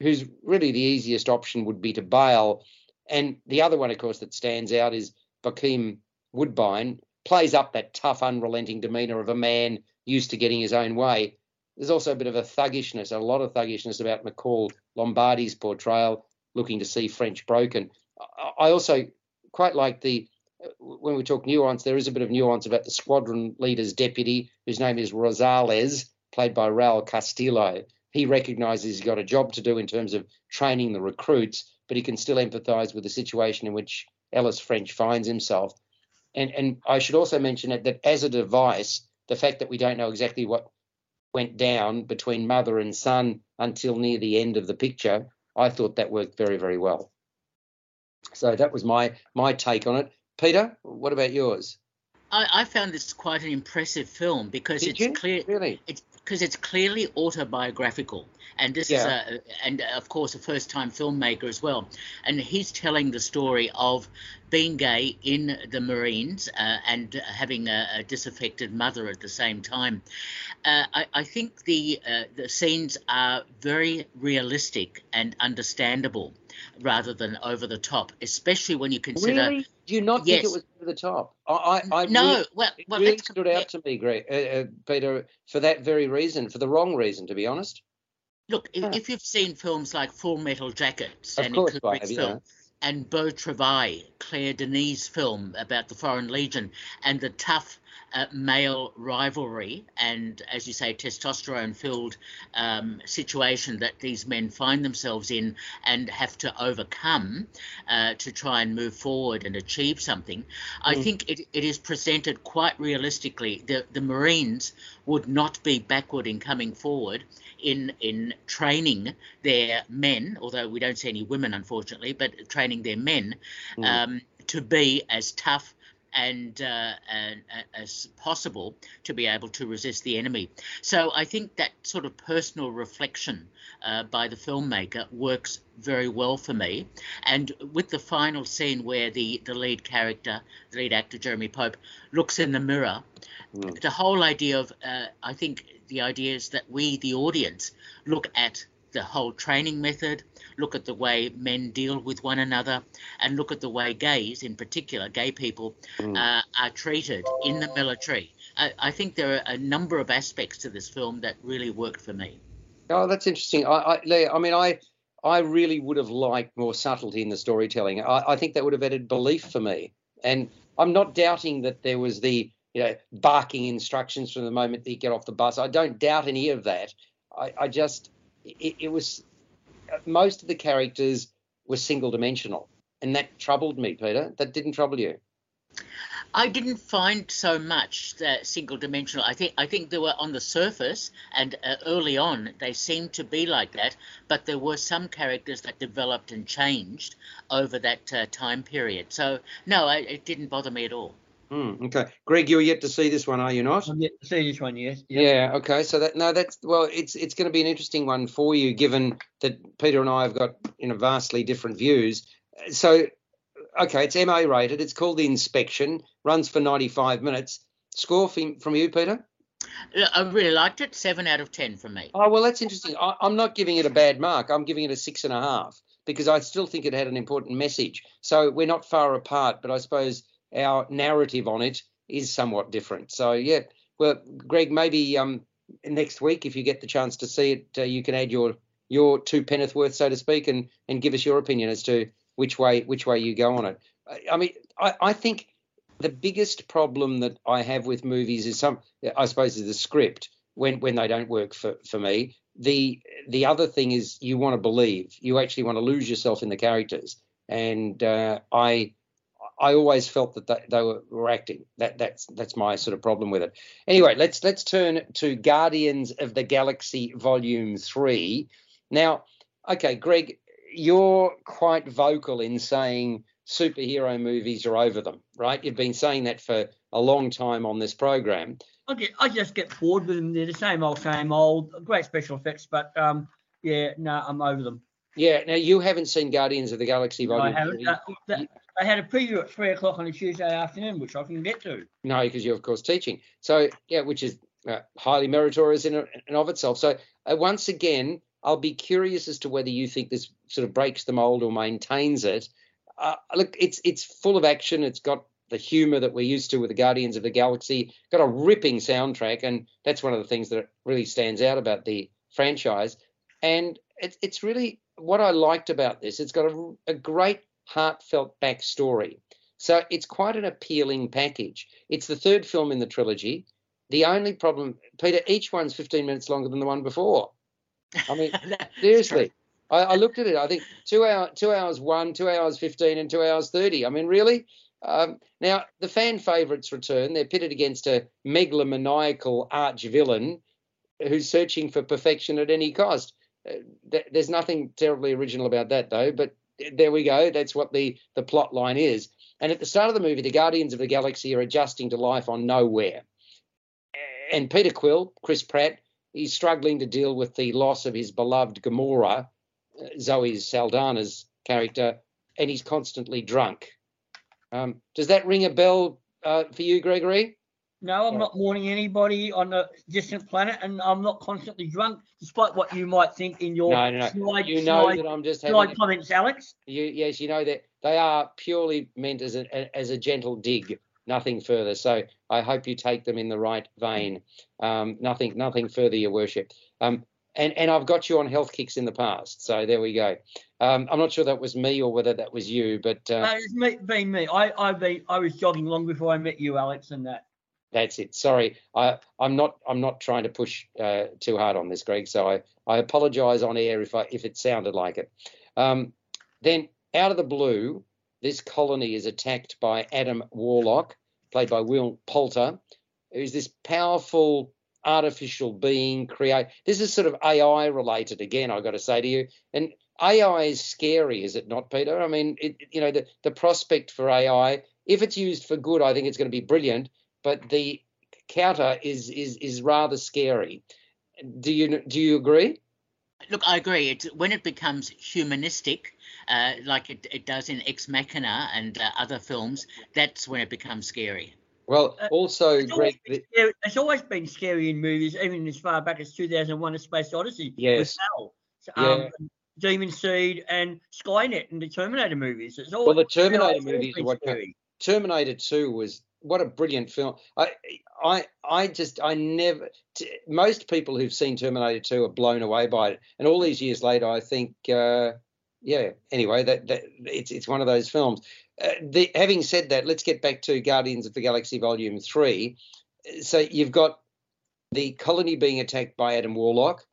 who's really the easiest option would be to bail. And the other one, of course, that stands out is Bokeem Woodbine, plays up that tough, unrelenting demeanour of a man used to getting his own way. There's also a bit of a thuggishness, a lot of thuggishness about McCaul Lombardi's portrayal, looking to see French broken. I also quite like the when we talk nuance, there is a bit of nuance about the squadron leader's deputy, whose name is Rosales, played by Raul Castillo. He recognises he's got a job to do in terms of training the recruits, but he can still empathise with the situation in which Ellis French finds himself. And and I should also mention it, that as a device, the fact that we don't know exactly what went down between mother and son until near the end of the picture, I thought that worked very, very well. So that was my my take on it. Peter, what about yours? I, I found this quite an impressive film because Did it's you? clear. Really? It's because it's clearly autobiographical, and this Yeah. is a and of course a first-time filmmaker as well, and he's telling the story of being gay in the Marines uh, and having a, a disaffected mother at the same time. Uh, I, I think the uh, the scenes are very realistic and understandable rather than over the top, especially when you consider. Really? Do you not think it was over the top? I, I, I no, really- well, it well, really stood out to me, Greg, uh, uh, Peter, for that very reason, for the wrong reason, to be honest. Look, if, you've seen films like Full Metal Jacket, Of Stanley course I Kubrick's have, yeah. film, and Beau Travail, Claire Denis' film about the Foreign Legion, and the tough uh, male rivalry and, as you say, testosterone-filled um, situation that these men find themselves in and have to overcome uh, to try and move forward and achieve something. I Mm. think it, it is presented quite realistically. The, the Marines would not be backward in coming forward in in training their men, although we don't see any women, unfortunately, but training their men Mm. um, to be as tough and, uh, and as possible to be able to resist the enemy. So I think that sort of personal reflection uh, by the filmmaker works very well for me. And with the final scene where the the lead character, the lead actor Jeremy Pope, looks in the mirror, Mm. the whole idea of uh, I think the idea is that we, the audience, look at the whole training method, look at the way men deal with one another, and look at the way gays, in particular, gay people, Mm. uh, are treated in the military. I, I think there are a number of aspects to this film that really worked for me. Oh, that's interesting. I, I, I mean, I, I really would have liked more subtlety in the storytelling. I, I think that would have added belief for me. And I'm not doubting that there was the, you know, barking instructions from the moment that you get off the bus. I don't doubt any of that. I, I just, it, it was, most of the characters were single dimensional. And that troubled me, Peter. That didn't trouble you. I didn't find so much that single dimensional. I think I think they were on the surface and uh, early on they seemed to be like that, but there were some characters that developed and changed over that uh, time period. So no, I, it didn't bother me at all. Hmm, okay. Greg, you're yet to see this one, are you not? I'm yet to see this one, yes. Yep. Yeah. Okay. So that no, that's well, it's it's going to be an interesting one for you, given that Peter and I have got you know vastly different views. So, okay, it's MA rated. It's called the Inspection. Runs for 95 minutes. Score from from you, Peter? I really liked it. Seven out of ten from me. Oh well, that's interesting. I, I'm not giving it a bad mark. I'm giving it a six and a half because I still think it had an important message. So we're not far apart, but I suppose our narrative on it is somewhat different. So yeah, well, Greg, maybe um next week if you get the chance to see it, uh, you can add your your two penneth worth, so to speak, and and give us your opinion as to which way which way you go on it. I, I mean, I, I think the biggest problem that I have with movies is some, I suppose, is the script when when they don't work for for me. The the other thing is you want to believe. You actually want to lose yourself in the characters, and uh, I I always felt that they, they were, were acting. That that's that's my sort of problem with it. Anyway, let's let's turn to Guardians of the Galaxy Volume Three. Now, okay, Greg, you're quite vocal in saying superhero movies are over them, right? You've been saying that for a long time on this program. I get, I just get bored with them. They're the same old, same old. Great special effects, but um, yeah, no, I'm over them. Yeah. Now you haven't seen Guardians of the Galaxy No, I haven't. Uh, that- I had a preview at three o'clock on a Tuesday afternoon, which I can get to. No, because you're of course teaching. So yeah, which is uh, highly meritorious in and of itself. So uh, once again, I'll be curious as to whether you think this sort of breaks the mold or maintains it. Uh, look, it's it's full of action. It's got the humor that we're used to with the Guardians of the Galaxy. Got a ripping soundtrack, and that's one of the things that really stands out about the franchise. And it's it's really what I liked about this. It's got a, a great heartfelt backstory. So it's quite an appealing package. It's the third film in the trilogy. The only problem, Peter, each one's 15 minutes longer than the one before. I mean, seriously. I, I looked at it. I think two hour, two hours one, two hours 15, and two hours 30. I mean, really? Um, now, the fan favourites return. They're pitted against a megalomaniacal arch villain who's searching for perfection at any cost. Uh, th- there's nothing terribly original about that, though. But there we go. That's what the the plot line is. And at the start of the movie, the Guardians of the Galaxy are adjusting to life on Knowhere. And Peter Quill, Chris Pratt, he's struggling to deal with the loss of his beloved Gamora, uh, Zoe Saldana's character, and he's constantly drunk. Um, does that ring a bell uh, for you, Gregory? No, I'm Yeah. not mourning anybody on a distant planet, and I'm not constantly drunk, despite what you might think in your No, no, no. snide, You know snide, that I'm just having. comments, Alex. You, yes, you know that they are purely meant as a as a gentle dig, nothing further. So I hope you take them in the right vein. Um, nothing, nothing further, Your Worship. Um, and and I've got you on health kicks in the past, so there we go. Um, I'm not sure that was me or whether that was you, but uh, No, it's me, been me. I, I, been, I was jogging long before I met you, Alex, and that. That's it. Sorry, I I'm not I'm not trying to push uh, too hard on this, Greg. So I I apologise on air if I if it sounded like it. Um, then out of the blue, this colony is attacked by Adam Warlock, played by Will Poulter, who's this powerful artificial being create. This is sort of AI related again. I've got to say to you, and AI is scary, is it not, Peter? I mean, it, you know, the the prospect for AI, if it's used for good, I think it's going to be brilliant. But the counter is is is rather scary. Do you do you agree? Look, I agree. It's when it becomes humanistic, uh, like it, it does in Ex Machina and uh, other films, that's when it becomes scary. Well, Uh, also, It's always, Greg, been the, scary, it's always been scary in movies, even as far back as 2001: A Space Odyssey. Yes. With Hal. So, Yeah. Um, Demon Seed and Skynet and the Terminator movies. It's always, well, the Terminator movies are what scary. Terminator 2 was what a brilliant film. I I I just I never t- most people who've seen Terminator 2 are blown away by it. And all these years later I think uh yeah, anyway, that, that it's it's one of those films. Uh, the, having said that, let's get back to Guardians of the Galaxy Volume 3. So you've got the colony being attacked by Adam Warlock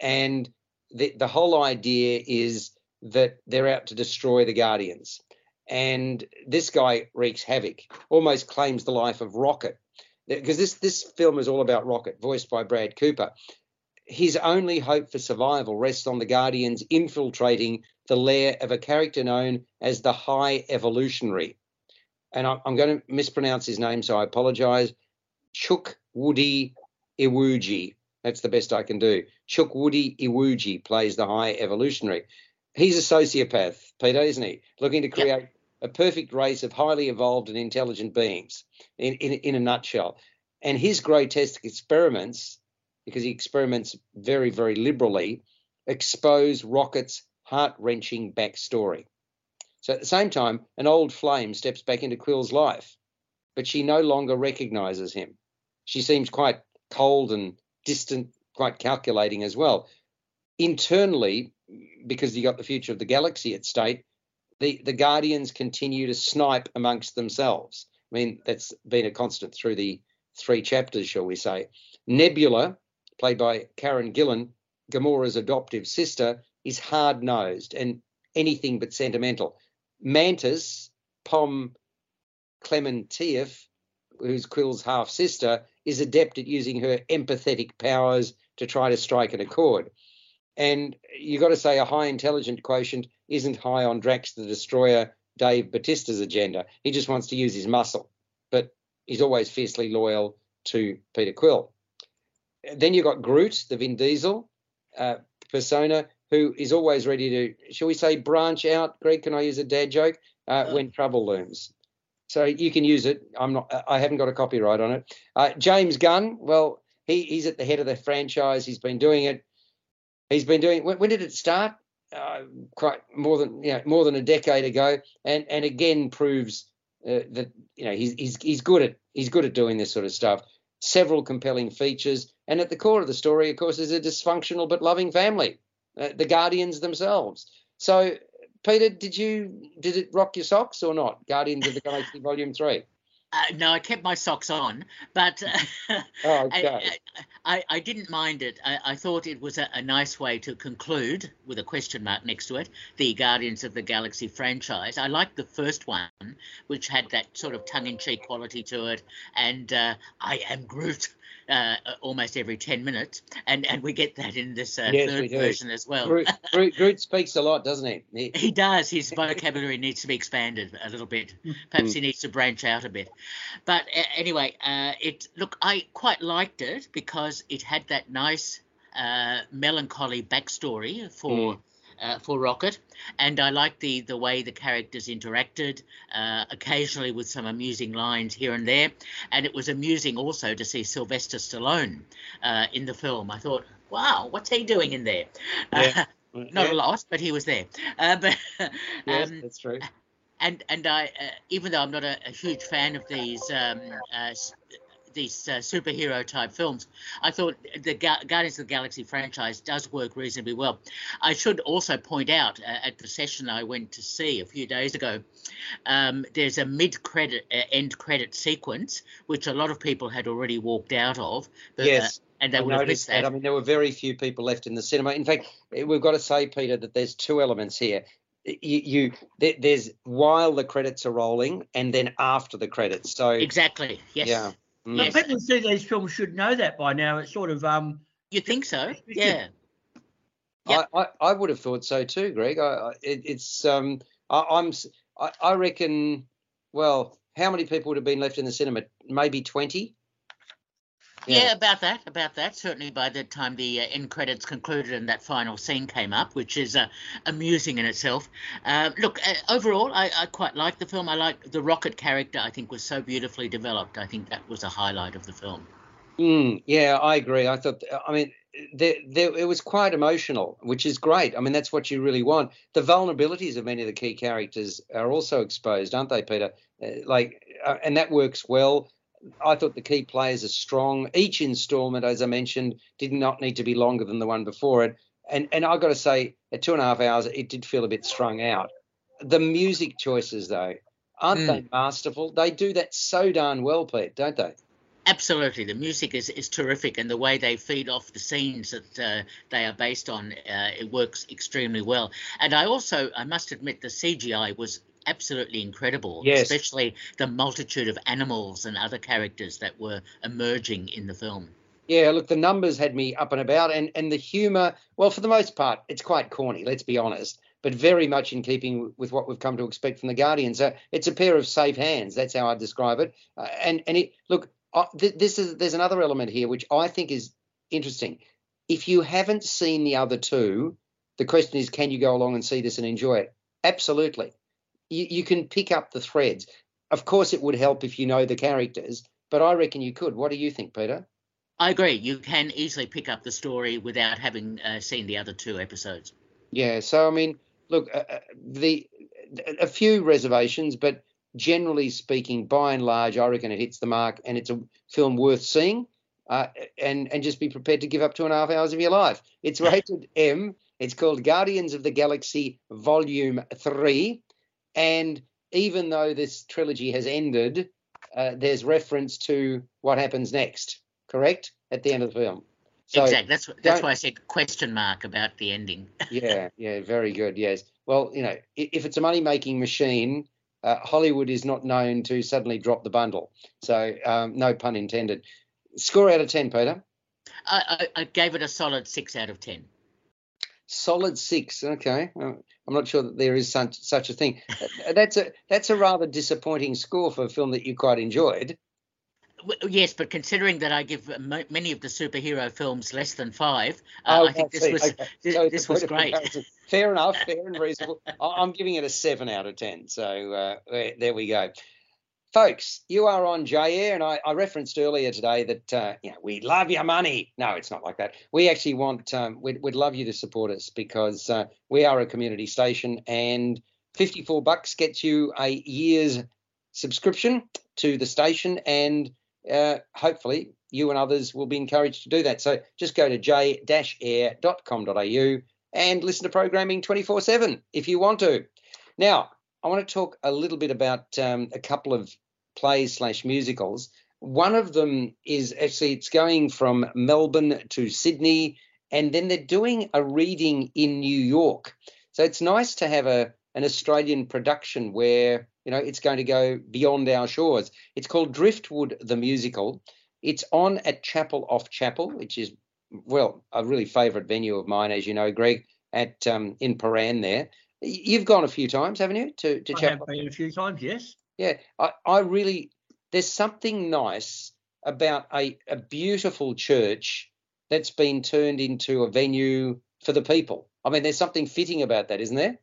and the the whole idea is that they're out to destroy the Guardians and this guy wreaks havoc, almost claims the life of Rocket, because this this film is all about Rocket, voiced by Brad Cooper. His only hope for survival rests on the Guardians infiltrating the lair of a character known as the High Evolutionary, and I'm, I'm going to mispronounce his name, so I apologise. Chuck Woody Iwuji. That's the best I can do. Chukwudi Iwuji plays the High Evolutionary. He's a sociopath, Peter, isn't he? Looking to Yep. A perfect race of highly evolved and intelligent beings, in, in, in a nutshell. And his grotesque experiments, because he experiments very, very liberally, expose Rocket's heart wrenching backstory. So at the same time, an old flame steps back into Quill's life, but she no longer recognizes him. She seems quite cold and distant, quite calculating as well. Internally, because you got the future of the galaxy at stake, the the Guardians continue to snipe amongst themselves. I mean, that's been a constant through the three chapters, shall we say. Nebula, played by Karen Gillan, Gamora's adoptive sister, is hard nosed and anything but sentimental. Mantis, Pom Klementieff, who's Quill's half sister, is adept at using her empathetic powers to try to strike an accord. And you've got to say a high intelligent quotient isn't high on Drax the Destroyer, Dave Batista's agenda. He just wants to use his muscle, but he's always fiercely loyal to Peter Quill. Then you've got Groot, the Vin Diesel uh, persona, who is always ready to, shall we say, branch out. Greg, can I use a dad joke? Uh, when trouble looms. So you can use it. I'm not. I haven't got a copyright on it. Uh, James Gunn. Well, he, he's at the head of the franchise. He's been doing it. He's been doing. When, when did it start? Uh, quite more than you know, more than a decade ago, and and again proves uh, that you know he's he's he's good at he's good at doing this sort of stuff. Several compelling features, and at the core of the story, of course, is a dysfunctional but loving family, uh, the Guardians themselves. So Peter, did you did it rock your socks or not? Guardians of the Galaxy Volume Three. Uh, no, I kept my socks on, but uh, oh, okay. I, I, I, didn't mind it. I, I thought it was a, a, nice way to conclude, with a question mark next to it, the Guardians of the Galaxy franchise. I liked the first one, which had that sort of tongue in cheek quality to it, and uh, I am Groot uh, almost every 10 minutes. And, and we get that in this uh, yes, third version as well. Groot, Groot, Groot, speaks a lot, doesn't he? He, he does. His vocabulary needs to be expanded a little bit. Perhaps he needs to branch out a bit. But uh, anyway, uh, it look, I quite liked it because it had that nice uh, melancholy backstory for. Mm uh, for Rocket, and I liked the the way the characters interacted, uh, occasionally with some amusing lines here and there, and it was amusing also to see Sylvester Stallone uh, in the film. I thought, wow, what's he doing in there? Yeah. not yeah. a lot, but he was there. Uh, but yes, um, that's true. And and I, uh, even though I'm not a, a huge fan of these um, uh, these uh, superhero type films, I thought the Ga- Guardians of the Galaxy franchise does work reasonably well. I should also point out uh, at the session I went to see a few days ago, um, there's a mid credit uh, end credit sequence which a lot of people had already walked out of. But, uh, yes. and they I would have missed that. that. I mean, there were very few people left in the cinema. In fact, eh, we've got to say, Peter, that there's two elements here you, you there's while the credits are rolling and then after the credits. So exactly, yes. Yeah. Yes. But people who see these films should know that by now. It's sort of um. You think so? Yeah. Yep. I, I, I would have thought so too, Greg. I, it, it's um I, I'm I, I reckon well how many people would have been left in the cinema? Maybe twenty. Yeah. yeah, about that, about that. Certainly by the time the uh, end credits concluded and that final scene came up, which is uh, amusing in itself. Uh, look, uh, overall, I, I, quite like the film. I like the Rocket character. I think was so beautifully developed. I think that was a highlight of the film. Mm, yeah, I agree. I thought. I mean, there, there, it was quite emotional, which is great. I mean, that's what you really want. The vulnerabilities of many of the key characters are also exposed, aren't they, Peter? Uh, like, uh, and that works well I thought the key players are strong. Each instalment, as I mentioned, did not need to be longer than the one before it. And and I've got to say, at two and a half hours, it did feel a bit strung out. The music choices, though, aren't mm. they masterful? They do that so darn well, Pete, don't they? Absolutely, the music is, is terrific, and the way they feed off the scenes that uh, they are based on, uh, it works extremely well. And I also, I must admit, the CGI was absolutely incredible, yes. especially the multitude of animals and other characters that were emerging in the film. Yeah, look, the numbers had me up and about, and and the humour. Well, for the most part, it's quite corny. Let's be honest, but very much in keeping with what we've come to expect from the Guardians. So it's a pair of safe hands. That's how I describe it. Uh, and and it look, uh, th- this is there's another element here which I think is interesting. If you haven't seen the other two, the question is, can you go along and see this and enjoy it? Absolutely you, you can pick up the threads. Of course, it would help if you know the characters, but I reckon you could. What do you think, Peter? I agree. You can easily pick up the story without having uh, seen the other two episodes. Yeah. So I mean, look, uh, uh the a few reservations, but generally speaking, by and large, I reckon it hits the mark, and it's a film worth seeing. Uh, and and just be prepared to give up two and a half hours of your life. It's rated M. It's called Guardians of the Galaxy Volume Three. And even though this trilogy has ended, uh, there's reference to what happens next, correct? At the end of the film. So exactly. That's that's why I said question mark about the ending. yeah, yeah, very good. Yes. Well, you know, if it's a money making machine, uh, Hollywood is not known to suddenly drop the bundle. So um, no pun intended. Score out of ten, Peter. I, I, I gave it a solid six out of ten. Solid six. Okay, I'm not sure that there is such such a thing. that's a that's a rather disappointing score for a film that you quite enjoyed. Yes, but considering that I give many of the superhero films less than five, uh, oh, I think this was okay. this, so this was great. Fair enough, fair and reasonable. I'm giving it a seven out of ten. So uh, there we go, folks. You are on J Air, and I, I, referenced earlier today that uh, you know, we love your money. No, it's not like that. We actually want um, we'd, we'd love you to support us because uh, we are a community station, and 54 bucks gets you a year's subscription to the station and uh, hopefully you and others will be encouraged to do that. So just go to j-air.com.au and listen to programming 24/7 if you want to. Now, I want to talk a little bit about um, a couple of plays slash musicals. One of them is actually it's going from Melbourne to Sydney, and then they're doing a reading in New York. So it's nice to have a an Australian production where you know it's going to go beyond our shores. It's called Driftwood the musical. It's on at Chapel off Chapel, which is well a really favourite venue of mine, as you know, Greg, at um, in Prahran there. You've gone a few times, haven't you? To to I Chapel. have been a few times, yes. Yeah, I, I really there's something nice about a, a beautiful church that's been turned into a venue for the people. I mean, there's something fitting about that, isn't there?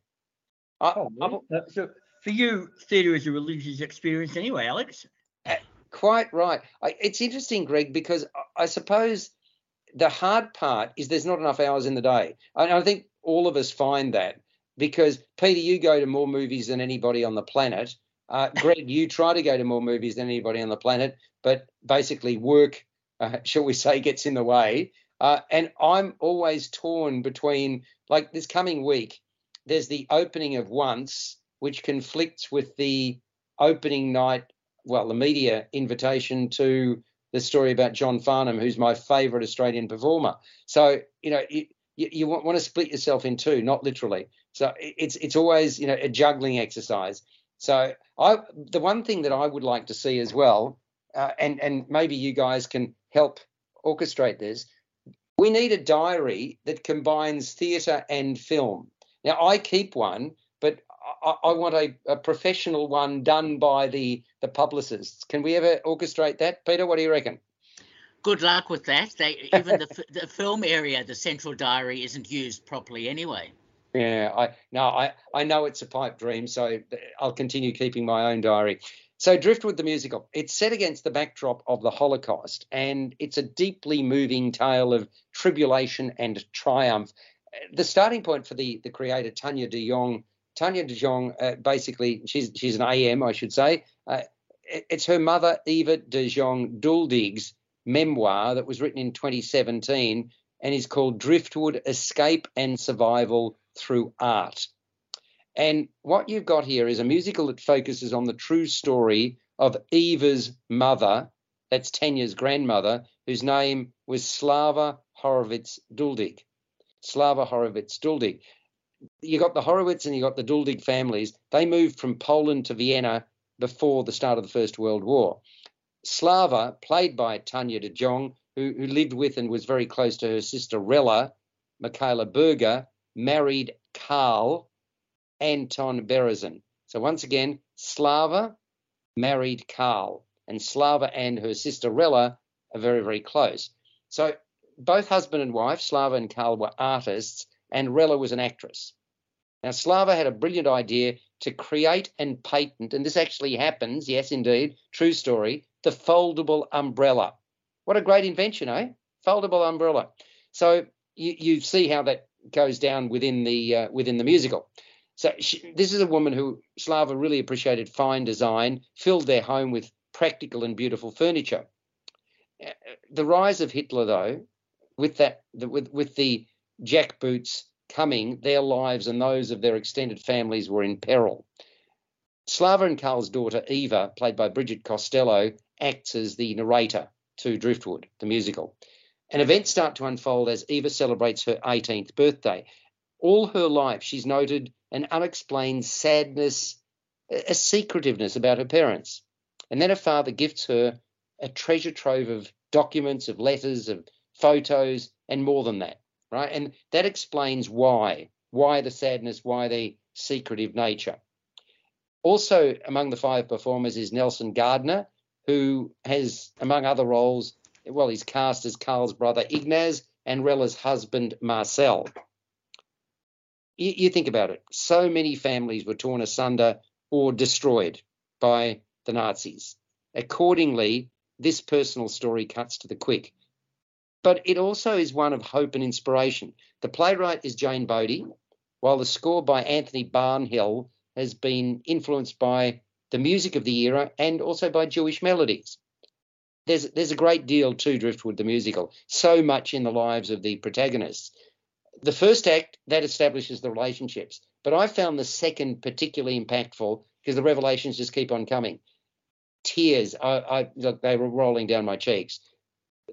I, oh, uh, so for you, theatre is a religious experience anyway, Alex. Uh, quite right. I, it's interesting, Greg, because I, I, suppose the hard part is there's not enough hours in the day. I, I think all of us find that because Peter, you go to more movies than anybody on the planet. Uh, Greg, you try to go to more movies than anybody on the planet, but basically work, uh, shall we say, gets in the way. Uh, and I'm always torn between like this coming week there's the opening of Once, which conflicts with the opening night, well, the media invitation to the story about John Farnham, who's my favourite Australian performer. So, you know, you, you want, want to split yourself in two, not literally. So it's it's always you know a juggling exercise. So I the one thing that I would like to see as well, uh, and and maybe you guys can help orchestrate this. We need a diary that combines theatre and film. Now I keep one, but I, I want a, a, professional one done by the the publicists. Can we ever orchestrate that, Peter? What do you reckon? Good luck with that. They, even the the film area, the central diary, isn't used properly anyway. Yeah, I no, I I know it's a pipe dream, so I'll continue keeping my own diary. So Driftwood the musical, it's set against the backdrop of the Holocaust, and it's a deeply moving tale of tribulation and triumph the starting point for the the creator Tanya de Jong. Tanya de Jong, uh, basically, she's she's an AM, I should say. Uh, it, it's her mother Eva de Jong Duldig's memoir that was written in 2017 and is called Driftwood: Escape and Survival Through Art. And what you've got here is a musical that focuses on the true story of Eva's mother, that's Tanya's grandmother, whose name was Slava Horovitz Duldig. Slava Horovitz Duldig. You got the Horowitz and you got the Duldig families. They moved from Poland to Vienna before the start of the First World War. Slava, played by Tanya de Jong, who, who lived with and was very close to her sister Rella, Michaela Berger, married Karl Anton Berezin. So once again, Slava married Karl, and Slava and her sister Rella are very, very close. So both husband and wife, Slava and Karl, were artists, and Rella was an actress. Now, Slava had a brilliant idea to create and patent, and this actually happens, yes, indeed, true story, the foldable umbrella. What a great invention, eh? Foldable umbrella. So you, you see how that goes down within the uh, within the musical. So she, this is a woman who Slava really appreciated fine design, filled their home with practical and beautiful furniture. Uh, the rise of Hitler, though, with that with with the jackboots coming, their lives and those of their extended families were in peril. Slava and Karl's daughter Eva, played by Bridget Costello, acts as the narrator to Driftwood, the musical. And events start to unfold as Eva celebrates her 18th birthday. All her life, she's noted an unexplained sadness, a secretiveness about her parents. And then her father gifts her a treasure trove of documents, of letters, of photos, and more than that, right? And that explains why, why the sadness, why the secretive nature. Also, among the five performers is Nelson Gardner, who has, among other roles, well, he's cast as Karl's brother Ignaz and Rella's husband Marcel. You, you think about it. So many families were torn asunder or destroyed by the Nazis. Accordingly, this personal story cuts to the quick. But it also is one of hope and inspiration. The playwright is Jane Bodie, while the score by Anthony Barnhill has been influenced by the music of the era and also by Jewish melodies. There's, there's a great deal to Driftwood, the musical, so much in the lives of the protagonists. The first act, that establishes the relationships. But I found the second particularly impactful because the revelations just keep on coming tears. I, I look, they were rolling down my cheeks.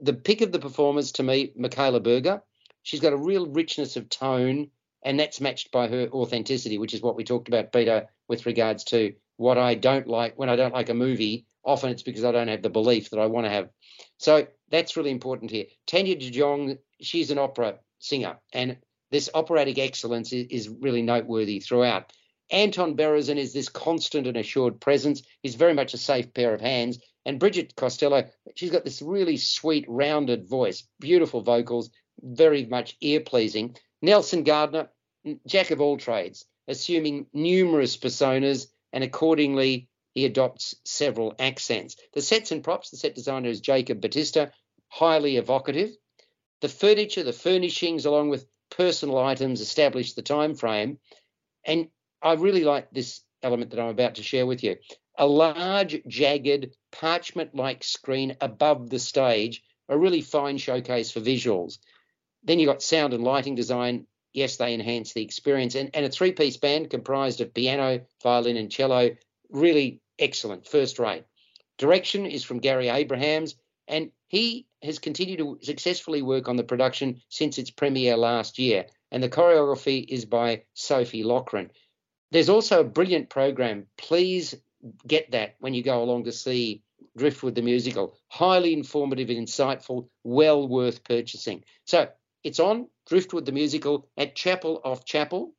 The pick of the performers to me, Michaela Berger. She's got a real richness of tone, and that's matched by her authenticity, which is what we talked about, Peter, with regards to what I don't like when I don't like a movie. Often it's because I don't have the belief that I want to have. So that's really important here. Tanya de Jong, she's an opera singer, and this operatic excellence is, is really noteworthy throughout. Anton Berezin is this constant and assured presence. He's very much a safe pair of hands. And Bridget Costello, she's got this really sweet, rounded voice, beautiful vocals, very much ear pleasing. Nelson Gardner, jack of all trades, assuming numerous personas, and accordingly, he adopts several accents. The sets and props, the set designer is Jacob Batista, highly evocative. The furniture, the furnishings, along with personal items, establish the time frame. And I really like this element that I'm about to share with you. A large, jagged, parchment like screen above the stage, a really fine showcase for visuals. Then you've got sound and lighting design. Yes, they enhance the experience. And, and a three piece band comprised of piano, violin, and cello. Really excellent, first rate. Direction is from Gary Abrahams, and he has continued to successfully work on the production since its premiere last year. And the choreography is by Sophie Lochran. There's also a brilliant program. Please get that when you go along to see Driftwood the musical. Highly informative and insightful, well worth purchasing. So it's on Driftwood the musical at Chapel off Chapel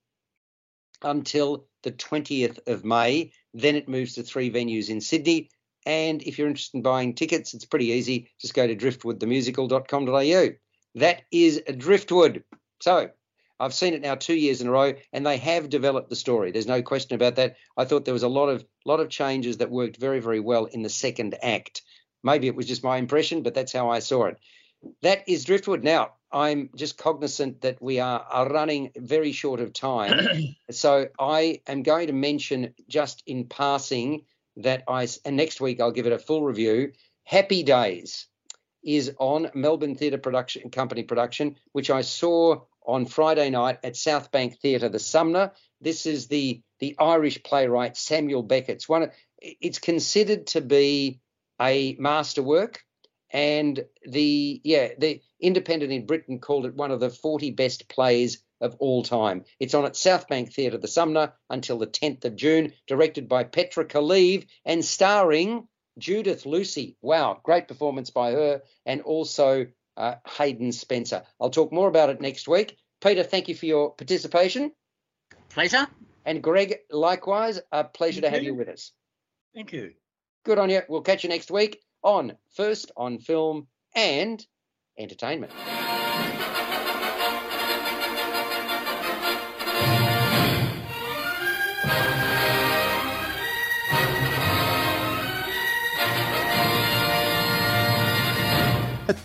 until the 20th of May. Then it moves to three venues in Sydney. And if you're interested in buying tickets, it's pretty easy. Just go to driftwoodthemusical.com.au. That is Driftwood. So I've seen it now two years in a row, and they have developed the story. There's no question about that. I thought there was a lot of lot of changes that worked very, very well in the second act. Maybe it was just my impression, but that's how I saw it. That is Driftwood. Now, I'm just cognizant that we are, are running very short of time. so I am going to mention just in passing that I, and next week I'll give it a full review. Happy Days is on Melbourne Theatre Production Company production, which I saw on Friday night at South Bank Theatre, the Sumner. This is the the Irish playwright Samuel Beckett's one. It's considered to be a masterwork, and the yeah the Independent in Britain called it one of the 40 best plays of all time. It's on at South Bank Theatre, the Sumner, until the 10th of June. Directed by Petra Kalive and starring Judith Lucy. Wow, great performance by her, and also uh, Hayden Spencer. I'll talk more about it next week. Peter, thank you for your participation. Pleasure. And Greg, likewise, a pleasure thank to have you. you with us. Thank you. Good on you. We'll catch you next week on First on Film and Entertainment.